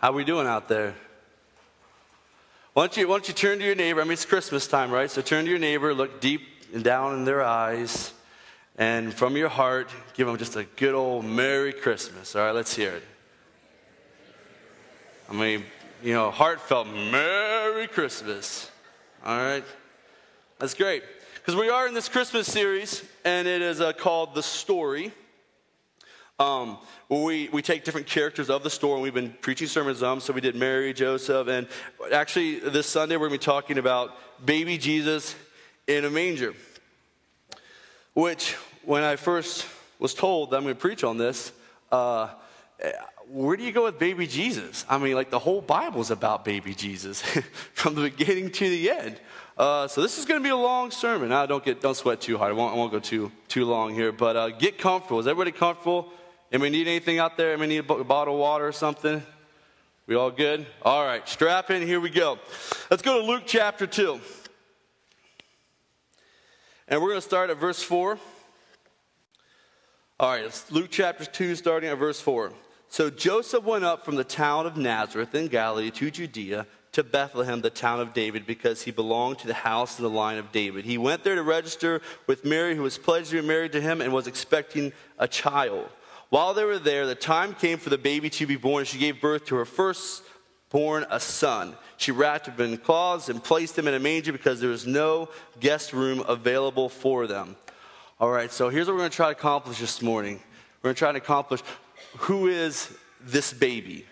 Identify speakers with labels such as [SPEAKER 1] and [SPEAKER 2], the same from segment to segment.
[SPEAKER 1] How we doing out there? Why don't, you, why don't you turn to your neighbor? I mean, it's Christmas time, right? So turn to your neighbor, look deep down in their eyes, and from your heart, give them just a good old Merry Christmas. All right, let's hear it. I mean, you know, heartfelt Merry Christmas. All right? That's great. Because we are in this Christmas series, and it is uh, called The Story. Um, we, we take different characters of the story, and we've been preaching sermons on them. So we did Mary, Joseph, and actually this Sunday we're going to be talking about baby Jesus in a manger. Which, when I first was told that I'm going to preach on this, uh, where do you go with baby Jesus? I mean, like the whole Bible's about baby Jesus from the beginning to the end. Uh, so this is going to be a long sermon. Now, don't get don't sweat too hard. I won't, I won't go too too long here, but uh, get comfortable. Is everybody comfortable? Anybody need anything out there? Anybody need a bottle of water or something? We all good? All right, strap in. Here we go. Let's go to Luke chapter two, and we're going to start at verse four. All right, it's Luke chapter 2, starting at verse 4. So Joseph went up from the town of Nazareth in Galilee to Judea to Bethlehem, the town of David, because he belonged to the house and the line of David. He went there to register with Mary, who was pledged to be married to him and was expecting a child. While they were there, the time came for the baby to be born. She gave birth to her firstborn, a son. She wrapped him in cloths and placed him in a manger because there was no guest room available for them. All right, so here's what we're going to try to accomplish this morning. We're going to try to accomplish who is this baby?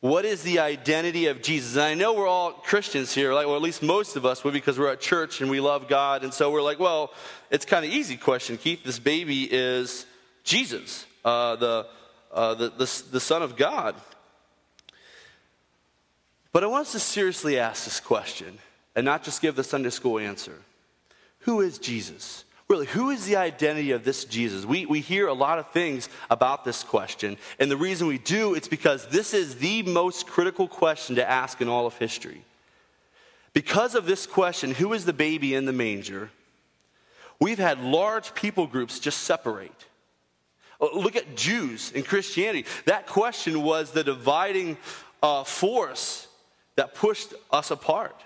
[SPEAKER 1] What is the identity of Jesus? And I know we're all Christians here, like, or at least most of us would, because we're at church and we love God. And so we're like, well, it's kind of easy question, Keith. This baby is Jesus, uh, the, uh, the, the, the Son of God. But I want us to seriously ask this question and not just give the Sunday school answer. Who is Jesus? Really, who is the identity of this Jesus? We, we hear a lot of things about this question. And the reason we do, it's because this is the most critical question to ask in all of history. Because of this question, who is the baby in the manger? We've had large people groups just separate. Uh, look at Jews and Christianity. That question was the dividing uh, force that pushed us apart.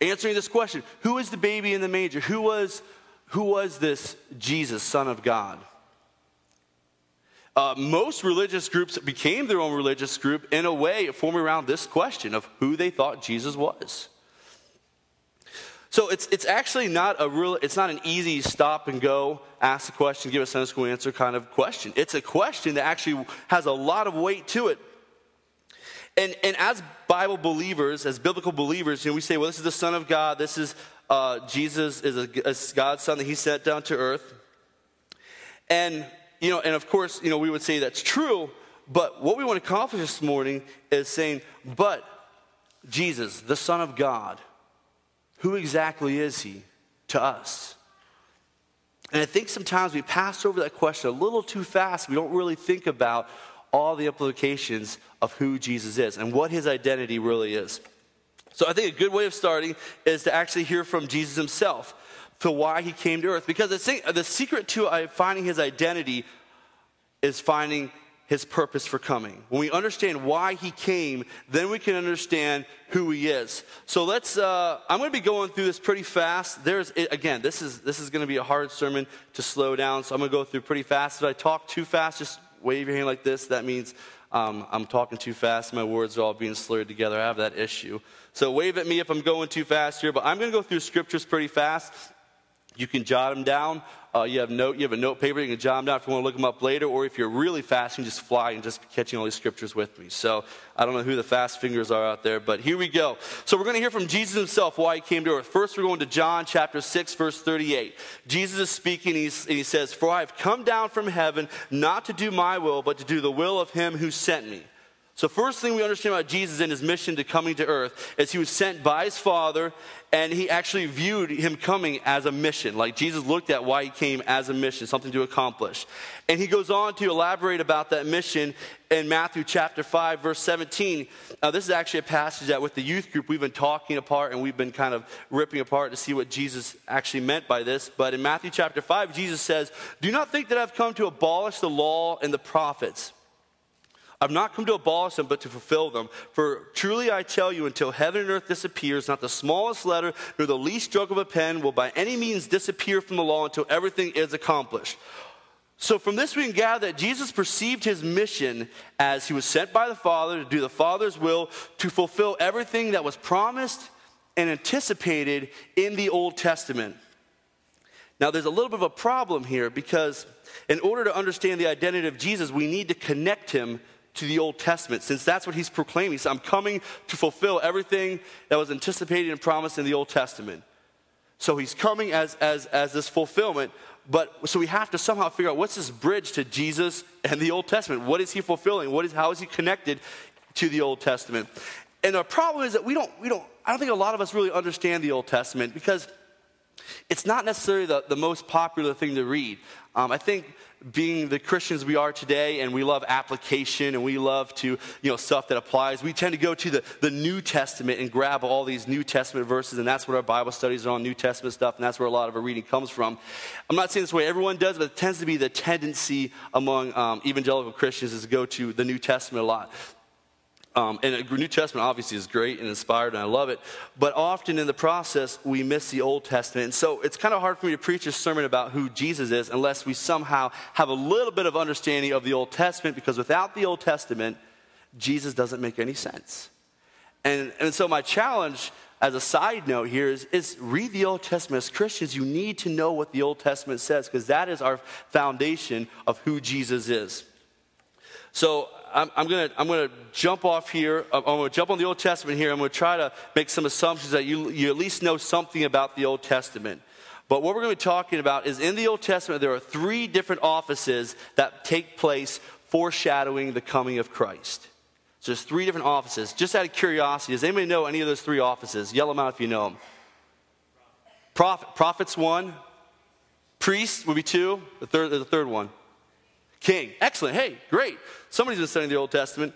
[SPEAKER 1] Answering this question who is the baby in the manger? Who was who was this Jesus, Son of God? Uh, most religious groups became their own religious group in a way forming around this question of who they thought Jesus was. So it's, it's actually not a real, it's not an easy stop and go, ask a question, give a Sunday school answer kind of question. It's a question that actually has a lot of weight to it. And, and as Bible believers, as biblical believers, you know, we say, well, this is the Son of God, this is uh, Jesus is a, a God's son that he sent down to earth. And, you know, and of course, you know, we would say that's true, but what we want to accomplish this morning is saying, but Jesus, the Son of God, who exactly is he to us? And I think sometimes we pass over that question a little too fast. We don't really think about all the implications of who Jesus is and what his identity really is. So I think a good way of starting is to actually hear from Jesus himself to why he came to earth. Because the secret to uh, finding his identity is finding his purpose for coming. When we understand why he came, then we can understand who he is. So let's. Uh, I'm going to be going through this pretty fast. There's again, this is this is going to be a hard sermon to slow down. So I'm going to go through pretty fast. If I talk too fast, just wave your hand like this. That means um, I'm talking too fast. My words are all being slurred together. I have that issue. So wave at me if I'm going too fast here, but I'm going to go through scriptures pretty fast. You can jot them down. Uh, you have note. You have a note paper. You can jot them down if you want to look them up later, or if you're really fast, you can just fly and just be catching all these scriptures with me. So I don't know who the fast fingers are out there, but here we go. So we're going to hear from Jesus himself why he came to earth. First, we're going to John chapter six, verse thirty-eight. Jesus is speaking, and he says, "For I have come down from heaven not to do my will, but to do the will of him who sent me." So, first thing we understand about Jesus and his mission to coming to earth is he was sent by his Father, and he actually viewed him coming as a mission. Like Jesus looked at why he came as a mission, something to accomplish. And he goes on to elaborate about that mission in Matthew chapter 5, verse 17. Now, this is actually a passage that with the youth group we've been talking apart and we've been kind of ripping apart to see what Jesus actually meant by this. But in Matthew chapter 5, Jesus says, Do not think that I've come to abolish the law and the prophets. I've not come to abolish them, but to fulfill them. For truly I tell you, until heaven and earth disappears, not the smallest letter nor the least stroke of a pen will by any means disappear from the law until everything is accomplished. So, from this, we can gather that Jesus perceived his mission as he was sent by the Father to do the Father's will, to fulfill everything that was promised and anticipated in the Old Testament. Now, there's a little bit of a problem here because, in order to understand the identity of Jesus, we need to connect him to the Old Testament, since that's what he's proclaiming. Said, I'm coming to fulfill everything that was anticipated and promised in the Old Testament. So he's coming as, as, as this fulfillment, but so we have to somehow figure out what's this bridge to Jesus and the Old Testament? What is he fulfilling? What is, how is he connected to the Old Testament? And the problem is that we don't, we don't, I don't think a lot of us really understand the Old Testament because it's not necessarily the, the most popular thing to read. Um, I think being the Christians we are today and we love application and we love to, you know, stuff that applies, we tend to go to the, the New Testament and grab all these New Testament verses, and that's what our Bible studies are on New Testament stuff, and that's where a lot of our reading comes from. I'm not saying this way everyone does, but it tends to be the tendency among um, evangelical Christians is to go to the New Testament a lot. Um, and the New Testament obviously is great and inspired, and I love it. But often in the process, we miss the Old Testament. And so it's kind of hard for me to preach a sermon about who Jesus is unless we somehow have a little bit of understanding of the Old Testament, because without the Old Testament, Jesus doesn't make any sense. And, and so my challenge as a side note here is, is read the Old Testament. As Christians, you need to know what the Old Testament says because that is our foundation of who Jesus is. So I'm, I'm going to I'm gonna jump off here. I'm going to jump on the Old Testament here. I'm going to try to make some assumptions that you, you at least know something about the Old Testament. But what we're going to be talking about is in the Old Testament, there are three different offices that take place foreshadowing the coming of Christ. So there's three different offices. Just out of curiosity, does anybody know any of those three offices? Yell them out if you know them. Prophet, prophets one, priest would be two, the third, the third one. King. Excellent. Hey, great. Somebody's been studying the Old Testament.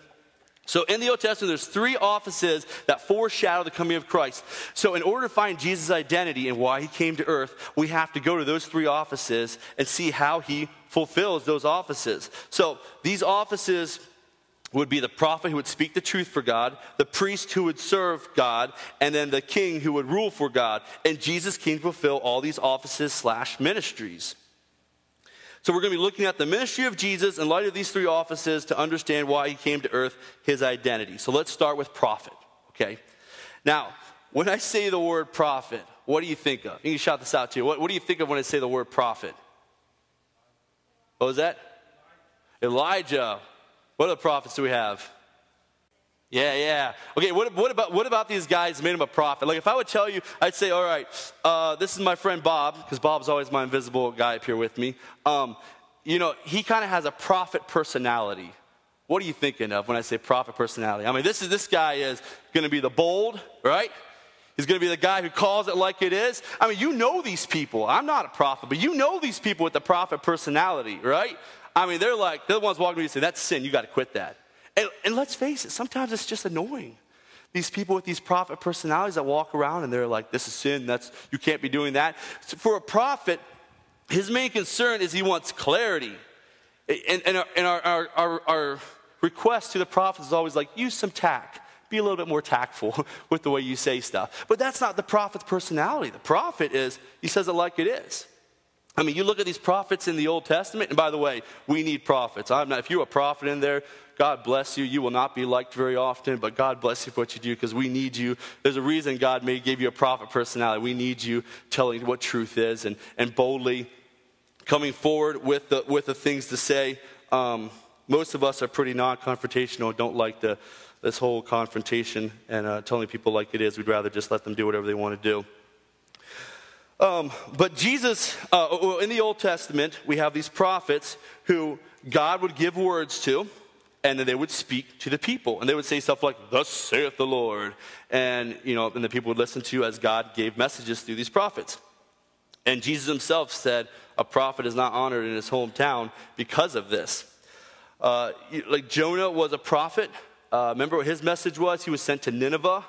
[SPEAKER 1] So in the Old Testament, there's three offices that foreshadow the coming of Christ. So in order to find Jesus' identity and why he came to earth, we have to go to those three offices and see how he fulfills those offices. So these offices would be the prophet who would speak the truth for God, the priest who would serve God, and then the king who would rule for God. And Jesus came to fulfill all these offices slash ministries. So we're going to be looking at the ministry of Jesus in light of these three offices to understand why he came to earth, his identity. So let's start with prophet, okay? Now, when I say the word prophet, what do you think of? You can shout this out too. What, what do you think of when I say the word prophet? What was that? Elijah. What other prophets do we have? Yeah, yeah. Okay, what, what, about, what about these guys made him a prophet? Like, if I would tell you, I'd say, all right, uh, this is my friend Bob, because Bob's always my invisible guy up here with me. Um, you know, he kind of has a prophet personality. What are you thinking of when I say prophet personality? I mean, this is this guy is going to be the bold, right? He's going to be the guy who calls it like it is. I mean, you know these people. I'm not a prophet, but you know these people with the prophet personality, right? I mean, they're like, they're the ones walking to you and say, that's sin, you got to quit that. And, and let's face it, sometimes it's just annoying. These people with these prophet personalities that walk around and they're like, this is sin, that's, you can't be doing that. So for a prophet, his main concern is he wants clarity. And, and, our, and our, our, our, our request to the prophets is always like, use some tact. Be a little bit more tactful with the way you say stuff. But that's not the prophet's personality. The prophet is, he says it like it is. I mean, you look at these prophets in the Old Testament, and by the way, we need prophets. I'm not, if you're a prophet in there, God bless you. You will not be liked very often, but God bless you for what you do because we need you. There's a reason God may give you a prophet personality. We need you telling what truth is and, and boldly coming forward with the, with the things to say. Um, most of us are pretty non confrontational, don't like the, this whole confrontation and uh, telling people like it is. We'd rather just let them do whatever they want to do. Um, but Jesus, uh, in the Old Testament, we have these prophets who God would give words to, and then they would speak to the people. And they would say stuff like, Thus saith the Lord. And, you know, and the people would listen to as God gave messages through these prophets. And Jesus himself said, A prophet is not honored in his hometown because of this. Uh, like Jonah was a prophet. Uh, remember what his message was? He was sent to Nineveh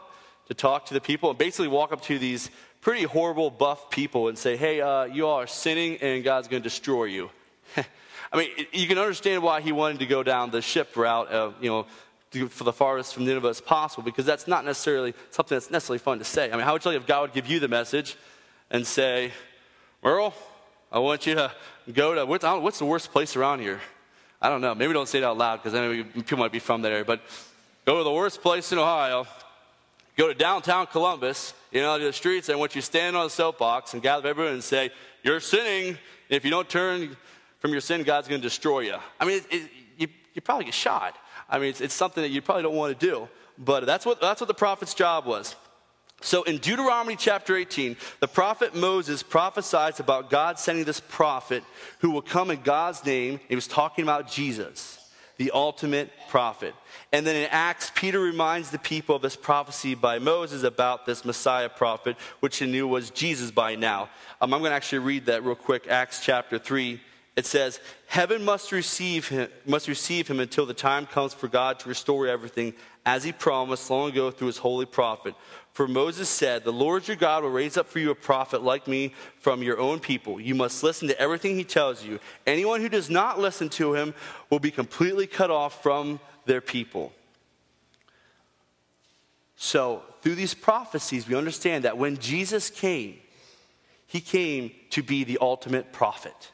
[SPEAKER 1] to talk to the people and basically walk up to these pretty horrible, buff people and say, hey, uh, you all are sinning and God's going to destroy you. I mean, you can understand why he wanted to go down the ship route, of, you know, for the farthest from Nineveh as possible, because that's not necessarily something that's necessarily fun to say. I mean, how would you if God would give you the message and say, Merle, I want you to go to, what's, the worst place around here? I don't know. Maybe don't say it out loud because then people might be from that area, but go to the worst place in Ohio, go to downtown Columbus, you know, to the streets, and I want you to stand on a soapbox and gather everyone and say, You're sinning. If you don't turn from your sin, God's going to destroy you. I mean, it, it, you, you probably get shot. I mean, it's, it's something that you probably don't want to do. But that's what, that's what the prophet's job was. So in Deuteronomy chapter 18, the prophet Moses prophesies about God sending this prophet who will come in God's name. He was talking about Jesus, the ultimate prophet. And then in Acts, Peter reminds the people of this prophecy by Moses about this Messiah prophet, which he knew was Jesus by now. Um, I'm going to actually read that real quick. Acts chapter 3, it says, Heaven must receive him, must receive him until the time comes for God to restore everything as he promised long ago through his holy prophet. For Moses said, The Lord your God will raise up for you a prophet like me from your own people. You must listen to everything he tells you. Anyone who does not listen to him will be completely cut off from their people. So, through these prophecies, we understand that when Jesus came, he came to be the ultimate prophet.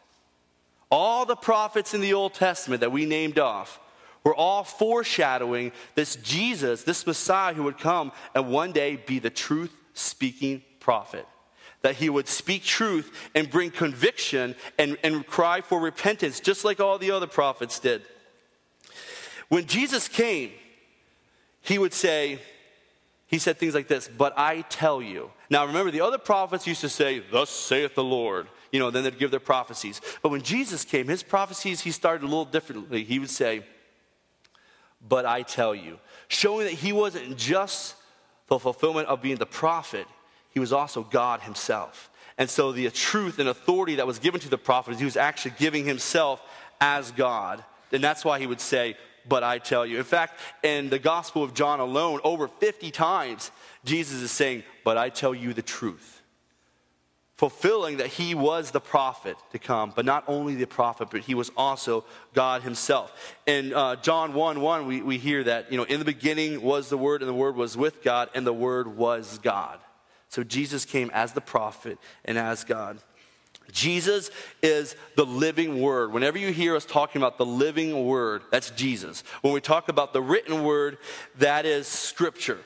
[SPEAKER 1] All the prophets in the Old Testament that we named off were all foreshadowing this Jesus, this Messiah who would come and one day be the truth speaking prophet. That he would speak truth and bring conviction and, and cry for repentance, just like all the other prophets did. When Jesus came, he would say, he said things like this, but I tell you. Now remember, the other prophets used to say, Thus saith the Lord you know, then they'd give their prophecies. But when Jesus came, his prophecies, he started a little differently. He would say, But I tell you, showing that he wasn't just the fulfillment of being the prophet, he was also God himself. And so the truth and authority that was given to the prophet, he was actually giving himself as God. And that's why he would say, But I tell you. In fact, in the Gospel of John alone, over 50 times, Jesus is saying, But I tell you the truth fulfilling that he was the prophet to come, but not only the prophet, but he was also God himself. In uh, John 1 1, we, we hear that, you know, in the beginning was the Word, and the Word was with God, and the Word was God. So Jesus came as the prophet and as God. Jesus is the living word. Whenever you hear us talking about the living word, that's Jesus. When we talk about the written word, that is scripture.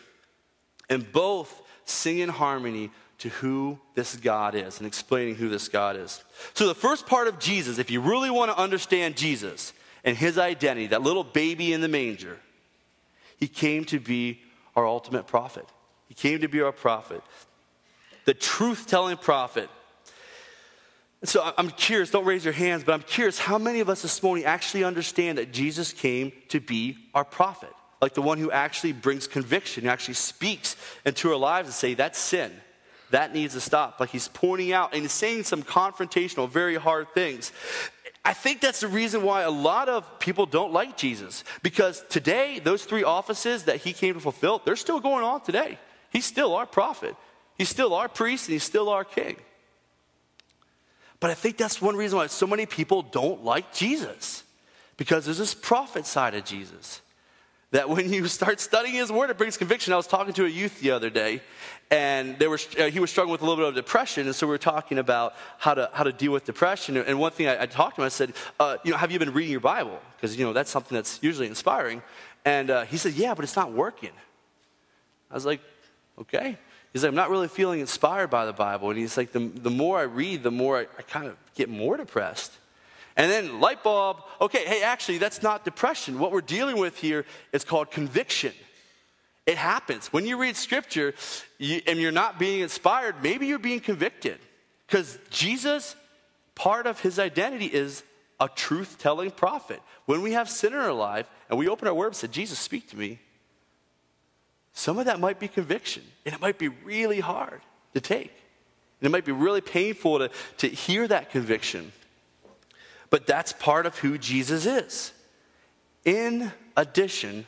[SPEAKER 1] And both sing in harmony to who this God is and explaining who this God is. So, the first part of Jesus, if you really want to understand Jesus and his identity, that little baby in the manger, he came to be our ultimate prophet. He came to be our prophet, the truth telling prophet. So I'm curious, don't raise your hands, but I'm curious how many of us this morning actually understand that Jesus came to be our prophet? Like the one who actually brings conviction, who actually speaks into our lives and say, that's sin that needs to stop. Like he's pointing out and he's saying some confrontational, very hard things. I think that's the reason why a lot of people don't like Jesus. Because today, those three offices that he came to fulfill, they're still going on today. He's still our prophet, he's still our priest, and he's still our king. But I think that's one reason why so many people don't like Jesus. Because there's this prophet side of Jesus that when you start studying his word, it brings conviction. I was talking to a youth the other day, and they were, uh, he was struggling with a little bit of depression, and so we were talking about how to, how to deal with depression. And one thing I, I talked to him, I said, uh, you know, have you been reading your Bible? Because, you know, that's something that's usually inspiring. And uh, he said, yeah, but it's not working. I was like, okay. He's like, I'm not really feeling inspired by the Bible. And he's like, the, the more I read, the more I, I kind of get more depressed. And then light bulb, okay, hey, actually, that's not depression. What we're dealing with here is called conviction. It happens. When you read scripture you, and you're not being inspired, maybe you're being convicted. Because Jesus, part of his identity is a truth telling prophet. When we have sin in our life and we open our word and say, Jesus, speak to me, some of that might be conviction. And it might be really hard to take. And it might be really painful to, to hear that conviction. But that's part of who Jesus is. In addition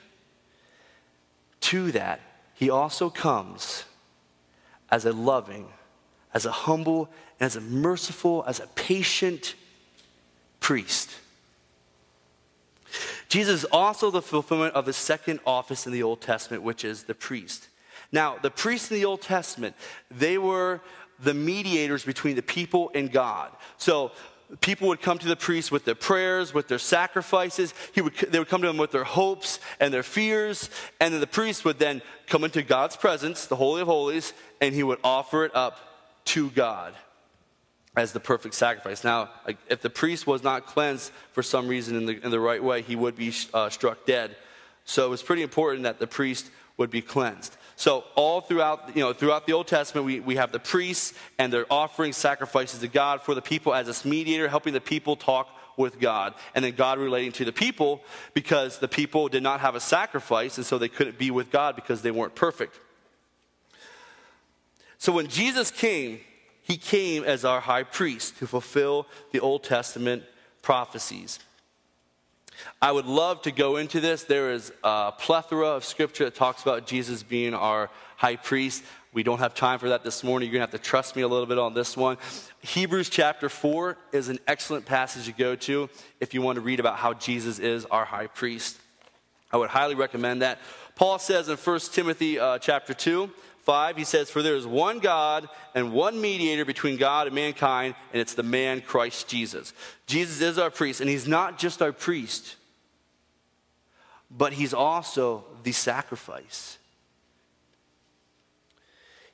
[SPEAKER 1] to that, he also comes as a loving, as a humble, as a merciful, as a patient priest. Jesus is also the fulfillment of the second office in the Old Testament, which is the priest. Now, the priests in the Old Testament, they were the mediators between the people and God. So people would come to the priest with their prayers, with their sacrifices. He would, they would come to him with their hopes and their fears. And then the priest would then come into God's presence, the Holy of Holies, and he would offer it up to God as the perfect sacrifice. Now, if the priest was not cleansed for some reason in the, in the right way, he would be uh, struck dead. So it was pretty important that the priest would be cleansed. So all throughout, you know, throughout the Old Testament, we, we have the priests and they're offering sacrifices to God for the people as this mediator, helping the people talk with God. And then God relating to the people because the people did not have a sacrifice and so they couldn't be with God because they weren't perfect. So when Jesus came, he came as our high priest to fulfill the Old Testament prophecies. I would love to go into this. There is a plethora of scripture that talks about Jesus being our high priest. We don't have time for that this morning. You're going to have to trust me a little bit on this one. Hebrews chapter 4 is an excellent passage to go to if you want to read about how Jesus is our high priest. I would highly recommend that. Paul says in 1 Timothy uh, chapter 2, 5, he says, For there is one God and one mediator between God and mankind, and it's the man Christ Jesus. Jesus is our priest, and he's not just our priest, but he's also the sacrifice.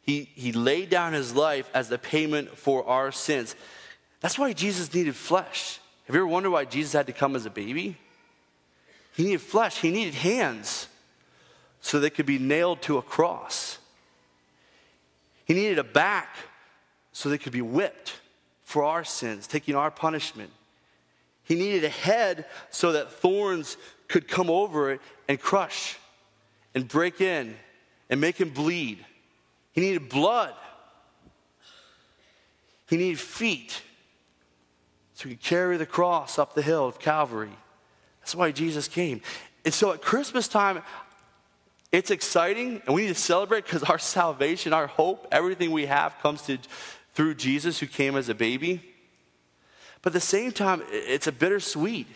[SPEAKER 1] He, he laid down his life as the payment for our sins. That's why Jesus needed flesh. Have you ever wondered why Jesus had to come as a baby? He needed flesh, he needed hands so they could be nailed to a cross. He needed a back so they could be whipped for our sins, taking our punishment. He needed a head so that thorns could come over it and crush and break in and make him bleed. He needed blood. He needed feet so he could carry the cross up the hill of Calvary. That's why Jesus came. And so at Christmas time, it's exciting, and we need to celebrate because our salvation, our hope, everything we have comes to, through Jesus who came as a baby. But at the same time, it's a bittersweet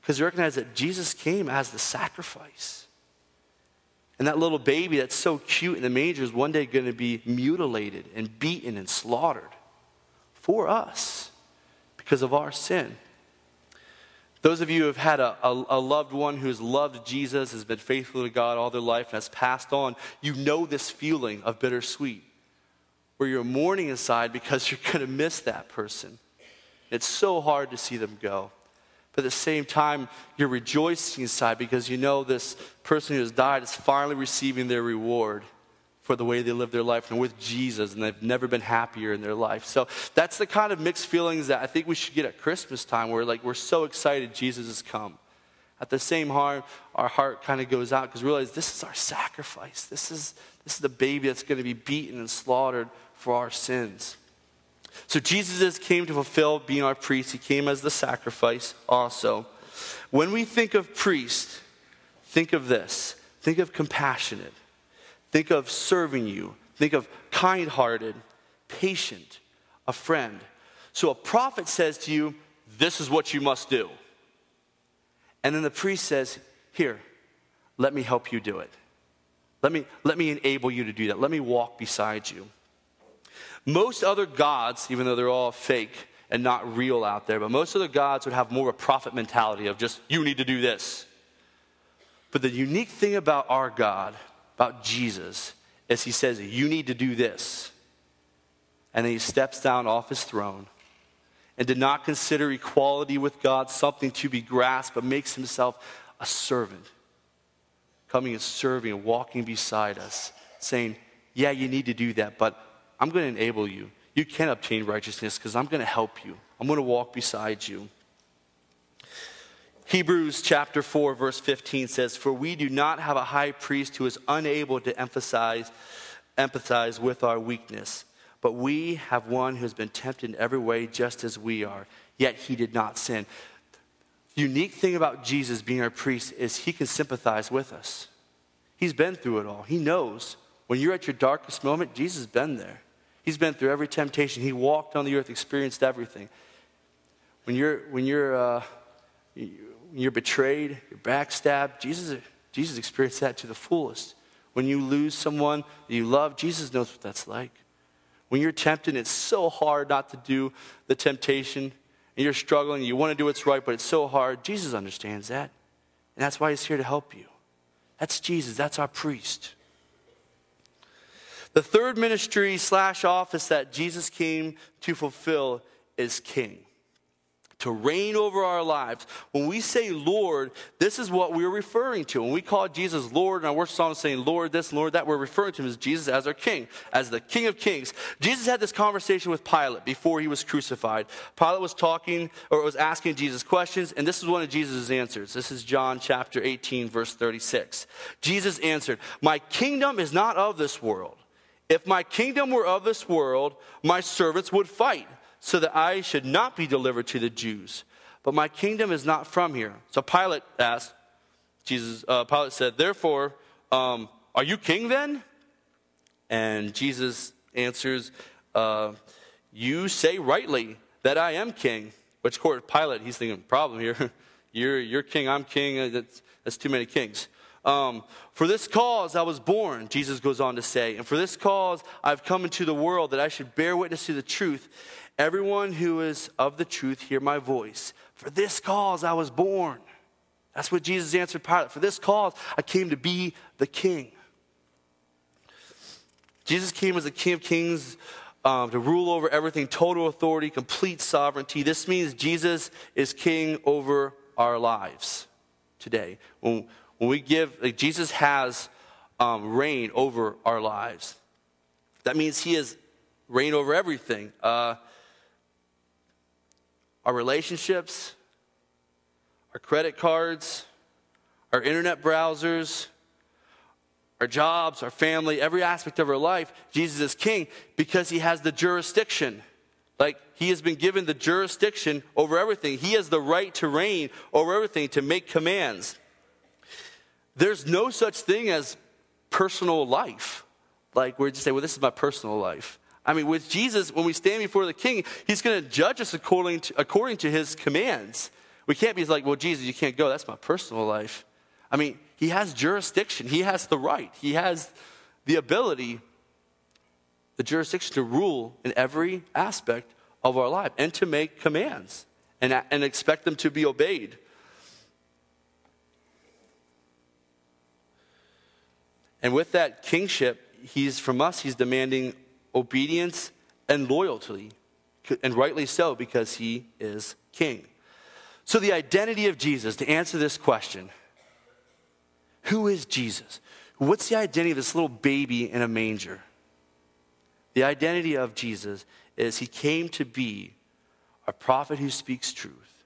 [SPEAKER 1] because you recognize that Jesus came as the sacrifice. And that little baby that's so cute in the manger is one day going to be mutilated and beaten and slaughtered for us because of our sin. Those of you who have had a, a, a, loved one who's loved Jesus, has been faithful to God all their life, and has passed on, you know this feeling of bittersweet, where you're mourning inside because you're going to miss that person. It's so hard to see them go. But at the same time, you're rejoicing inside because you know this person who has died is finally receiving their reward for the way they live their life and with Jesus, and they've never been happier in their life. So that's the kind of mixed feelings that I think we should get at Christmas time, where like we're so excited Jesus has come. At the same time, our heart kind of goes out because we realize this is our sacrifice. This is, this is the baby that's going to be beaten and slaughtered for our sins. So Jesus came to fulfill being our priest. He came as the sacrifice also. When we think of priest, think of this. Think of compassionate. Think of serving you. Think of kind hearted, patient, a friend. So a prophet says to you, This is what you must do. And then the priest says, Here, let me help you do it. Let me, let me enable you to do that. Let me walk beside you. Most other gods, even though they're all fake and not real out there, but most other gods would have more of a prophet mentality of just, you need to do this. But the unique thing about our God about Jesus is he says, You need to do this. And then he steps down off his throne and did not consider equality with God something to be grasped, but makes himself a servant, coming and serving and walking beside us, saying, Yeah, you need to do that, but I'm going to enable you. You can obtain righteousness because I'm going to help you. I'm going to walk beside you. Hebrews chapter 4, verse 15 says, For we do not have a high priest who is unable to emphasize, empathize with our weakness, but we have one who has been tempted in every way just as we are, yet he did not sin. The unique thing about Jesus being our priest is he can sympathize with us. He's been through it all. He knows. When you're at your darkest moment, Jesus has been there. He's been through every temptation. He walked on the earth, experienced everything. When you're, when you're, uh, you're betrayed, you're backstabbed. Jesus, Jesus experienced that to the fullest. When you lose someone you love, Jesus knows what that's like. When you're tempted, it's so hard not to do the temptation, and you're struggling, you want to do what's right, but it's so hard. Jesus understands that. And that's why he's here to help you. That's Jesus, that's our priest. The third ministry slash office that Jesus came to fulfill is king to reign over our lives. When we say Lord, this is what we're referring to. When we call Jesus Lord, and our worship song saying Lord this, Lord that, we're referring to him as Jesus as our King, as the King of Kings. Jesus had this conversation with Pilate before he was crucified. Pilate was talking or was asking Jesus questions, and this is one of Jesus' answers. This is John chapter 18, verse 36. Jesus answered, My kingdom is not of this world. If my kingdom were of this world, my servants would fight so that I should not be delivered to the Jews. But my kingdom is not from here. So Pilate asked, Jesus, uh, Pilate said, Therefore, um, are you king then? And Jesus answers, uh, You say rightly that I am king. Which, of course, Pilate, he's thinking, problem here. you're, you're king, I'm king. Uh, that's, that's too many kings. Um, for this cause I was born, Jesus goes on to say, and for this cause I've come into the world that I should bear witness to the truth. Everyone who is of the truth, hear my voice. For this cause I was born. That's what Jesus answered Pilate. For this cause I came to be the king. Jesus came as the King of Kings um, to rule over everything, total authority, complete sovereignty. This means Jesus is king over our lives today. When, when we give, like Jesus has um, reign over our lives. That means he has reign over everything. Uh, our relationships, our credit cards, our internet browsers, our jobs, our family, every aspect of our life, Jesus is king because he has the jurisdiction. Like he has been given the jurisdiction over everything. He has the right to reign over everything, to make commands. There's no such thing as personal life. Like we just say, well, this is my personal life. I mean, with Jesus, when we stand before the king, he's going to judge us according to, according to his commands. We can't be like, well, Jesus, you can't go. That's my personal life. I mean, he has jurisdiction, he has the right, he has the ability, the jurisdiction to rule in every aspect of our life and to make commands and, and expect them to be obeyed. And with that kingship, he's from us, he's demanding obedience and loyalty, and rightly so because he is king. So, the identity of Jesus, to answer this question, who is Jesus? What's the identity of this little baby in a manger? The identity of Jesus is he came to be a prophet who speaks truth,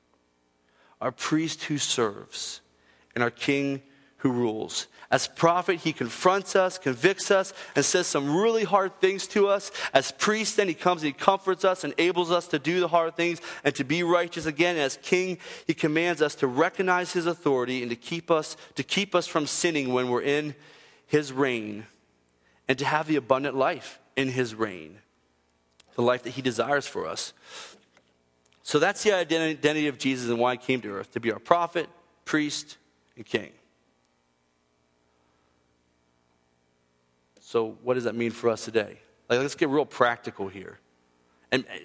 [SPEAKER 1] our priest who serves, and our king who rules. As prophet, he confronts us, convicts us, and says some really hard things to us. As priest, then he comes and he comforts us, enables us to do the hard things and to be righteous again. As king, he commands us to recognize his authority and to keep us to keep us from sinning when we're in his reign, and to have the abundant life in his reign, the life that he desires for us. So that's the identity of Jesus and why he came to earth to be our prophet, priest, and king. So, what does that mean for us today? Like, let's get real practical here. And uh,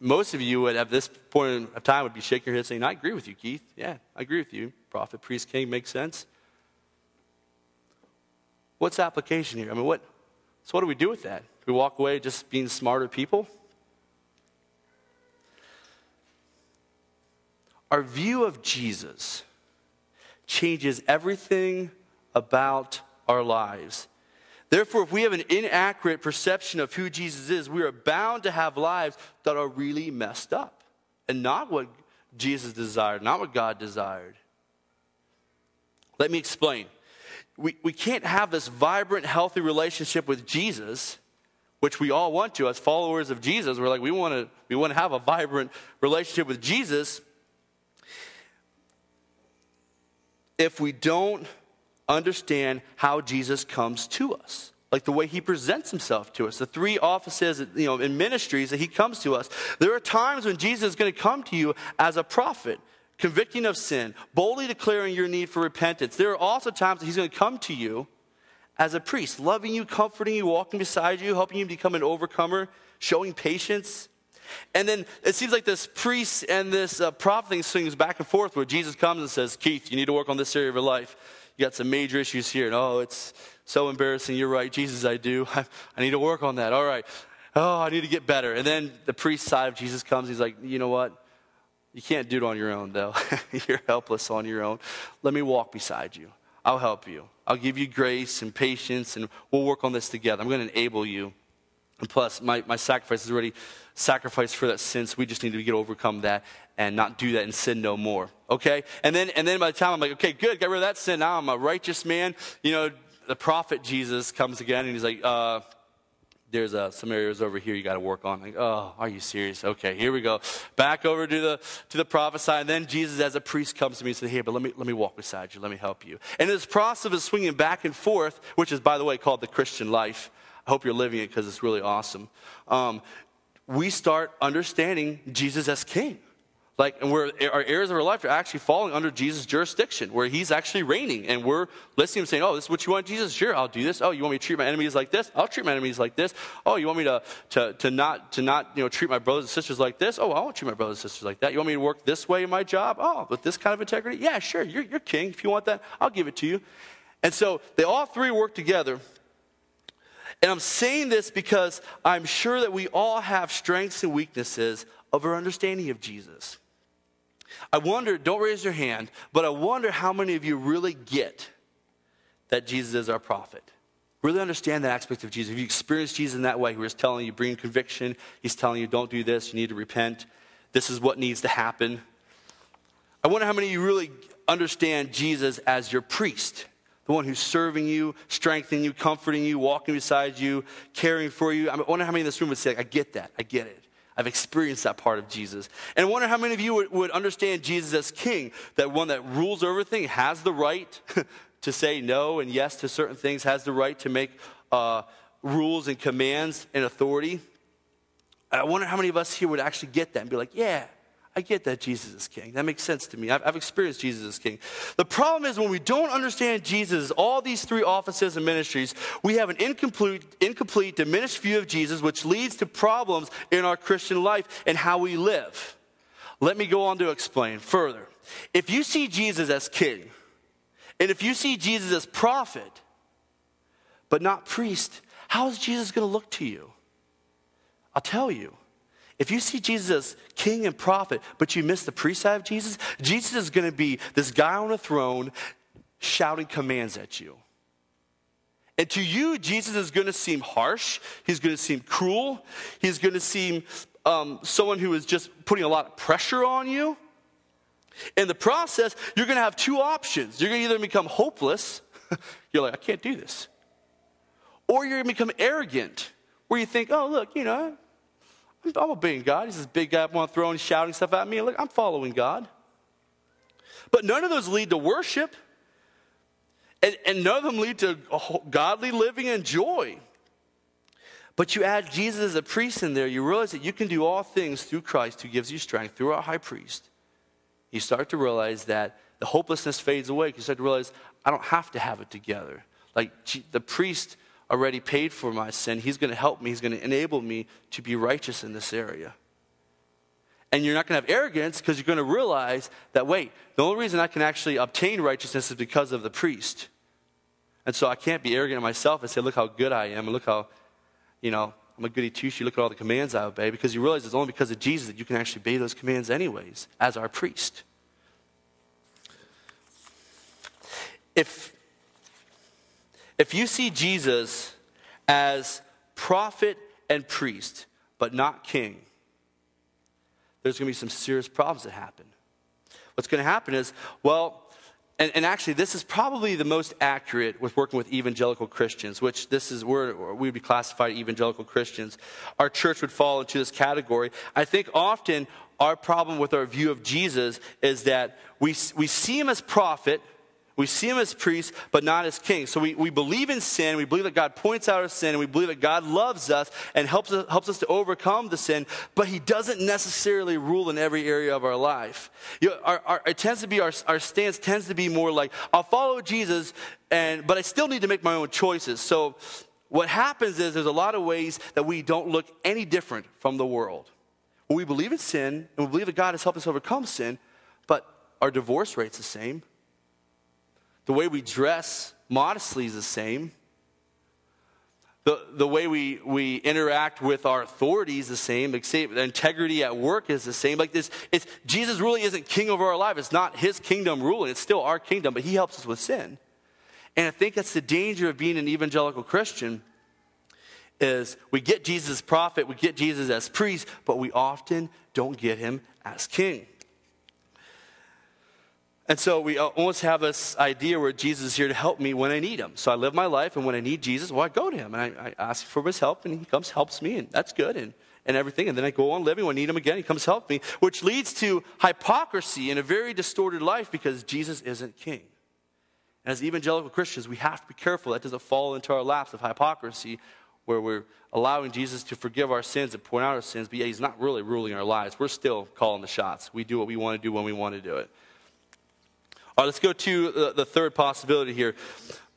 [SPEAKER 1] most of you at this point of time, would be shaking your head saying, I agree with you, Keith. Yeah, I agree with you. Prophet, priest, king makes sense. What's application here? I mean, what, so what do we do with that? Do we walk away just being smarter people? Our view of Jesus changes everything about our lives Therefore, if we have an inaccurate perception of who Jesus is, we are bound to have lives that are really messed up and not what Jesus desired, not what God desired. Let me explain. We, we can't have this vibrant, healthy relationship with Jesus, which we all want to as followers of Jesus. We're like, we want to we want to have a vibrant relationship with Jesus if we don't understand how Jesus comes to us. Like the way he presents himself to us, the three offices, you know, in ministries that he comes to us. There are times when Jesus is going to come to you as a prophet. convicting of sin, boldly declaring your need for repentance. There are also times that He's going to come to you as a priest, loving you, comforting you, walking beside you, helping you become an overcomer, showing patience. And then it seems like this priest and this uh, prophet thing swings back and forth where Jesus comes and says, Keith, you need to work on this area of your life. You got some major issues here. And oh, it's so embarrassing. You're right. Jesus, I do. I, I need to work on that. All right. Oh, I need to get better. And then the priest side of Jesus comes. He's like, you know what? You can't do it on your own, though. You're helpless on your own. Let me walk beside you. I'll help you. I'll give you grace and patience, and we'll work on this together. I'm going to enable you. And plus, my, my sacrifice is already sacrificed for that sin, so we just need to get overcome that and not do that and sin no more. Okay? And then, and then by the time I'm like, okay, good, got rid of that sin. Now I'm a righteous man. You know, the prophet Jesus comes again, and he's like, uh, there's uh, some areas over here you got to work on. Like, oh, are you serious? Okay, here we go. Back over to the to the prophesy, and then Jesus, as a priest, comes to me and says, "Hey, but let me let me walk beside you. Let me help you." And this process of swinging back and forth, which is, by the way, called the Christian life. I hope you're living it because it's really awesome. Um, we start understanding Jesus as King. Like, and where our areas of our life are actually falling under Jesus' jurisdiction, where he's actually reigning, and we're listening and saying, Oh, this is what you want, Jesus? Sure, I'll do this. Oh, you want me to treat my enemies like this? I'll treat my enemies like this. Oh, you want me to, to, to not, to not you know, treat my brothers and sisters like this? Oh, I won't treat my brothers and sisters like that. You want me to work this way in my job? Oh, with this kind of integrity? Yeah, sure, you're, you're king. If you want that, I'll give it to you. And so they all three work together. And I'm saying this because I'm sure that we all have strengths and weaknesses of our understanding of Jesus. I wonder, don't raise your hand, but I wonder how many of you really get that Jesus is our prophet. Really understand that aspect of Jesus. If you experience Jesus in that way, where he's telling you, bring conviction, he's telling you, don't do this, you need to repent, this is what needs to happen. I wonder how many of you really understand Jesus as your priest, the one who's serving you, strengthening you, comforting you, walking beside you, caring for you. I wonder how many in this room would say, I get that, I get it. I've experienced that part of Jesus. And I wonder how many of you would, would understand Jesus as king, that one that rules everything, has the right to say no and yes to certain things, has the right to make uh, rules and commands and authority. I wonder how many of us here would actually get that and be like, yeah, I get that Jesus is king. That makes sense to me. I've, I've, experienced Jesus as king. The problem is when we don't understand Jesus, all these three offices and ministries, we have an incomplete, incomplete, diminished view of Jesus, which leads to problems in our Christian life and how we live. Let me go on to explain further. If you see Jesus as king, and if you see Jesus as prophet, but not priest, how is Jesus going to look to you? I'll tell you. If you see Jesus as king and prophet, but you miss the priest of Jesus, Jesus is going to be this guy on a throne shouting commands at you. And to you, Jesus is going to seem harsh. He's going to seem cruel. He's going to seem um, someone who is just putting a lot of pressure on you. In the process, you're going to have two options. You're going to either become hopeless, you're like, I can't do this. Or you're going to become arrogant, where you think, oh, look, you know, I'm obeying God. He's this big guy up on the throne shouting stuff at me. Look, I'm following God. But none of those lead to worship. And, and none of them lead to godly living and joy. But you add Jesus as a priest in there, you realize that you can do all things through Christ who gives you strength, through our high priest. You start to realize that the hopelessness fades away. You start to realize, I don't have to have it together. Like the priest already paid for my sin. He's going to help me, He's going to enable me to be righteous in this area. And you're not going to have arrogance because you're going to realize that, wait, the only reason I can actually obtain righteousness is because of the priest. And so I can't be arrogant myself and say, look how good I am, and look how, you know, I'm a goody two shoe, look at all the commands I obey, because you realize it's only because of Jesus that you can actually obey those commands, anyways, as our priest. If if you see Jesus as prophet and priest, but not king, there's going to be some serious problems that happen. What's going to happen is, well, and, and, actually, this is probably the most accurate with working with evangelical Christians, which this is where we would be classified evangelical Christians. Our church would fall into this category. I think often our problem with our view of Jesus is that we, we see him as prophet, We see him as priest, but not as king. So we, we believe in sin. We believe that God points out our sin, and we believe that God loves us and helps us, helps us to overcome the sin, but he doesn't necessarily rule in every area of our life. You know, our, our, it tends to be, our, our stance tends to be more like, I'll follow Jesus, and, but I still need to make my own choices. So what happens is there's a lot of ways that we don't look any different from the world. We believe in sin, and we believe that God has helped us overcome sin, but our divorce rate's the same the way we dress modestly is the same. The, the way we, we interact with our authority is the same. The integrity at work is the same. Like this, it's, Jesus really isn't king over our life. It's not his kingdom ruling. It's still our kingdom, but he helps us with sin. And I think that's the danger of being an evangelical Christian is we get Jesus as prophet, we get Jesus as priest, but we often don't get him as king. And so we almost have this idea where Jesus is here to help me when I need him. So I live my life, and when I need Jesus, well, I go to him and I, I ask for his help, and he comes, helps me, and that's good, and, and everything. And then I go on living. When I need him again, he comes help me, which leads to hypocrisy in a very distorted life because Jesus isn't king. And as evangelical Christians, we have to be careful that doesn't fall into our laps of hypocrisy where we're allowing Jesus to forgive our sins and point out our sins, but he's not really ruling our lives. We're still calling the shots. We do what we want to do when we want to do it. All right, let's go to the, the third possibility here.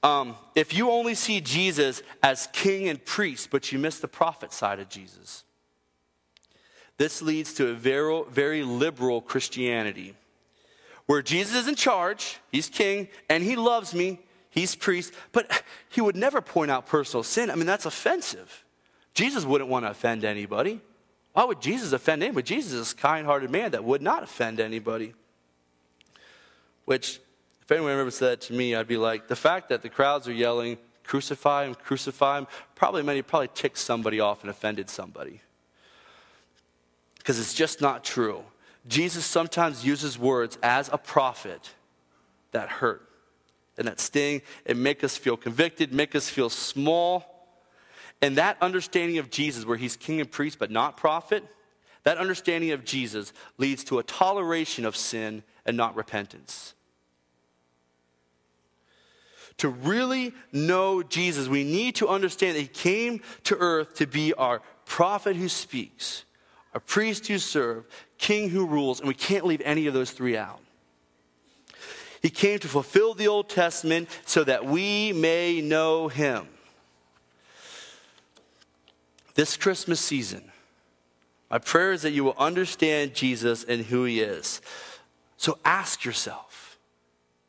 [SPEAKER 1] Um, if you only see Jesus as king and priest, but you miss the prophet side of Jesus, this leads to a very, very liberal Christianity where Jesus is in charge, he's king, and he loves me, he's priest, but he would never point out personal sin. I mean, that's offensive. Jesus wouldn't want to offend anybody. Why would Jesus offend anybody? Jesus is a kind hearted man that would not offend anybody. Which, if anyone ever said that to me, I'd be like, the fact that the crowds are yelling, crucify him, crucify him, probably many probably ticked somebody off and offended somebody. Because it's just not true. Jesus sometimes uses words as a prophet that hurt and that sting and make us feel convicted, make us feel small. And that understanding of Jesus, where he's king and priest but not prophet, that understanding of Jesus leads to a toleration of sin and not repentance to really know Jesus, we need to understand that He came to earth to be our prophet who speaks, our priest who serves, king who rules, and we can't leave any of those three out. He came to fulfill the Old Testament so that we may know Him. This Christmas season, my prayer is that you will understand Jesus and who He is. So ask yourself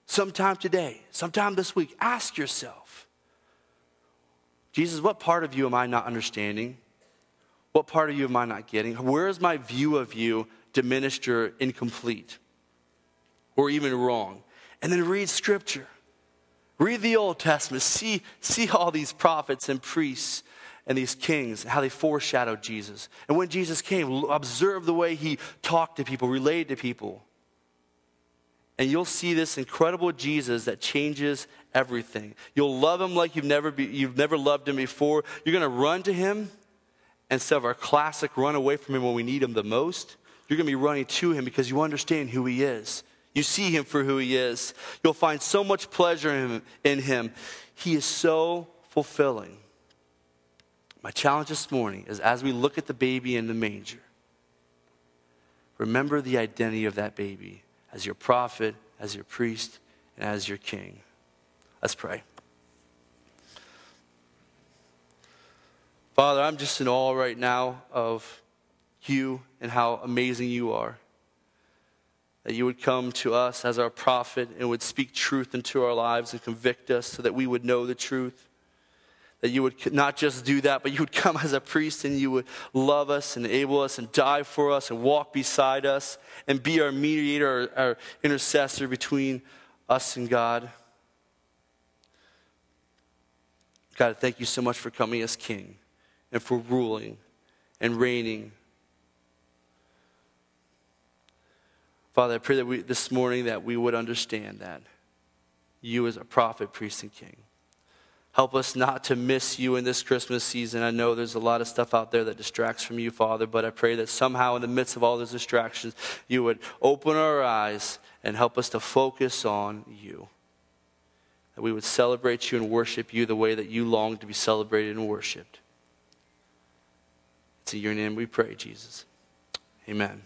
[SPEAKER 1] sometime today, sometime this week, ask yourself Jesus, what part of you am I not understanding? What part of you am I not getting? Where is my view of you diminished or incomplete or even wrong? And then read scripture. Read the Old Testament. See, see all these prophets and priests and these kings, how they foreshadowed Jesus. And when Jesus came, observe the way he talked to people, related to people and you'll see this incredible Jesus that changes everything. You'll love him like you've never, be, you've never loved him before. You're going to run to him instead of our classic run away from him when we need him the most. You're going to be running to him because you understand who he is. You see him for who he is. You'll find so much pleasure in. In him. He is so fulfilling. My challenge this morning is as we look at the baby in the manger, remember the identity of that baby as your prophet, as your priest, and as your king. Let's pray. Father, I'm just in awe right now of you and how amazing you are. That you would come to us as our prophet and would speak truth into our lives and convict us so that we would know the truth that you would not just do that, but you would come as a priest and you would love us and enable us and die for us and walk beside us and be our mediator, our, our intercessor between us and God. God, thank you so much for coming as king and for ruling and reigning. Father, I pray that we, this morning that we would understand that you as a prophet, priest, and king. Help us not to miss you in this Christmas season. I know there's a lot of stuff out there that distracts from you, Father, but I pray that somehow in the midst of all those distractions, you would open our eyes and help us to focus on you. that we would celebrate you and worship you the way that you long to be celebrated and worshiped. It's in your name we pray, Jesus. Amen.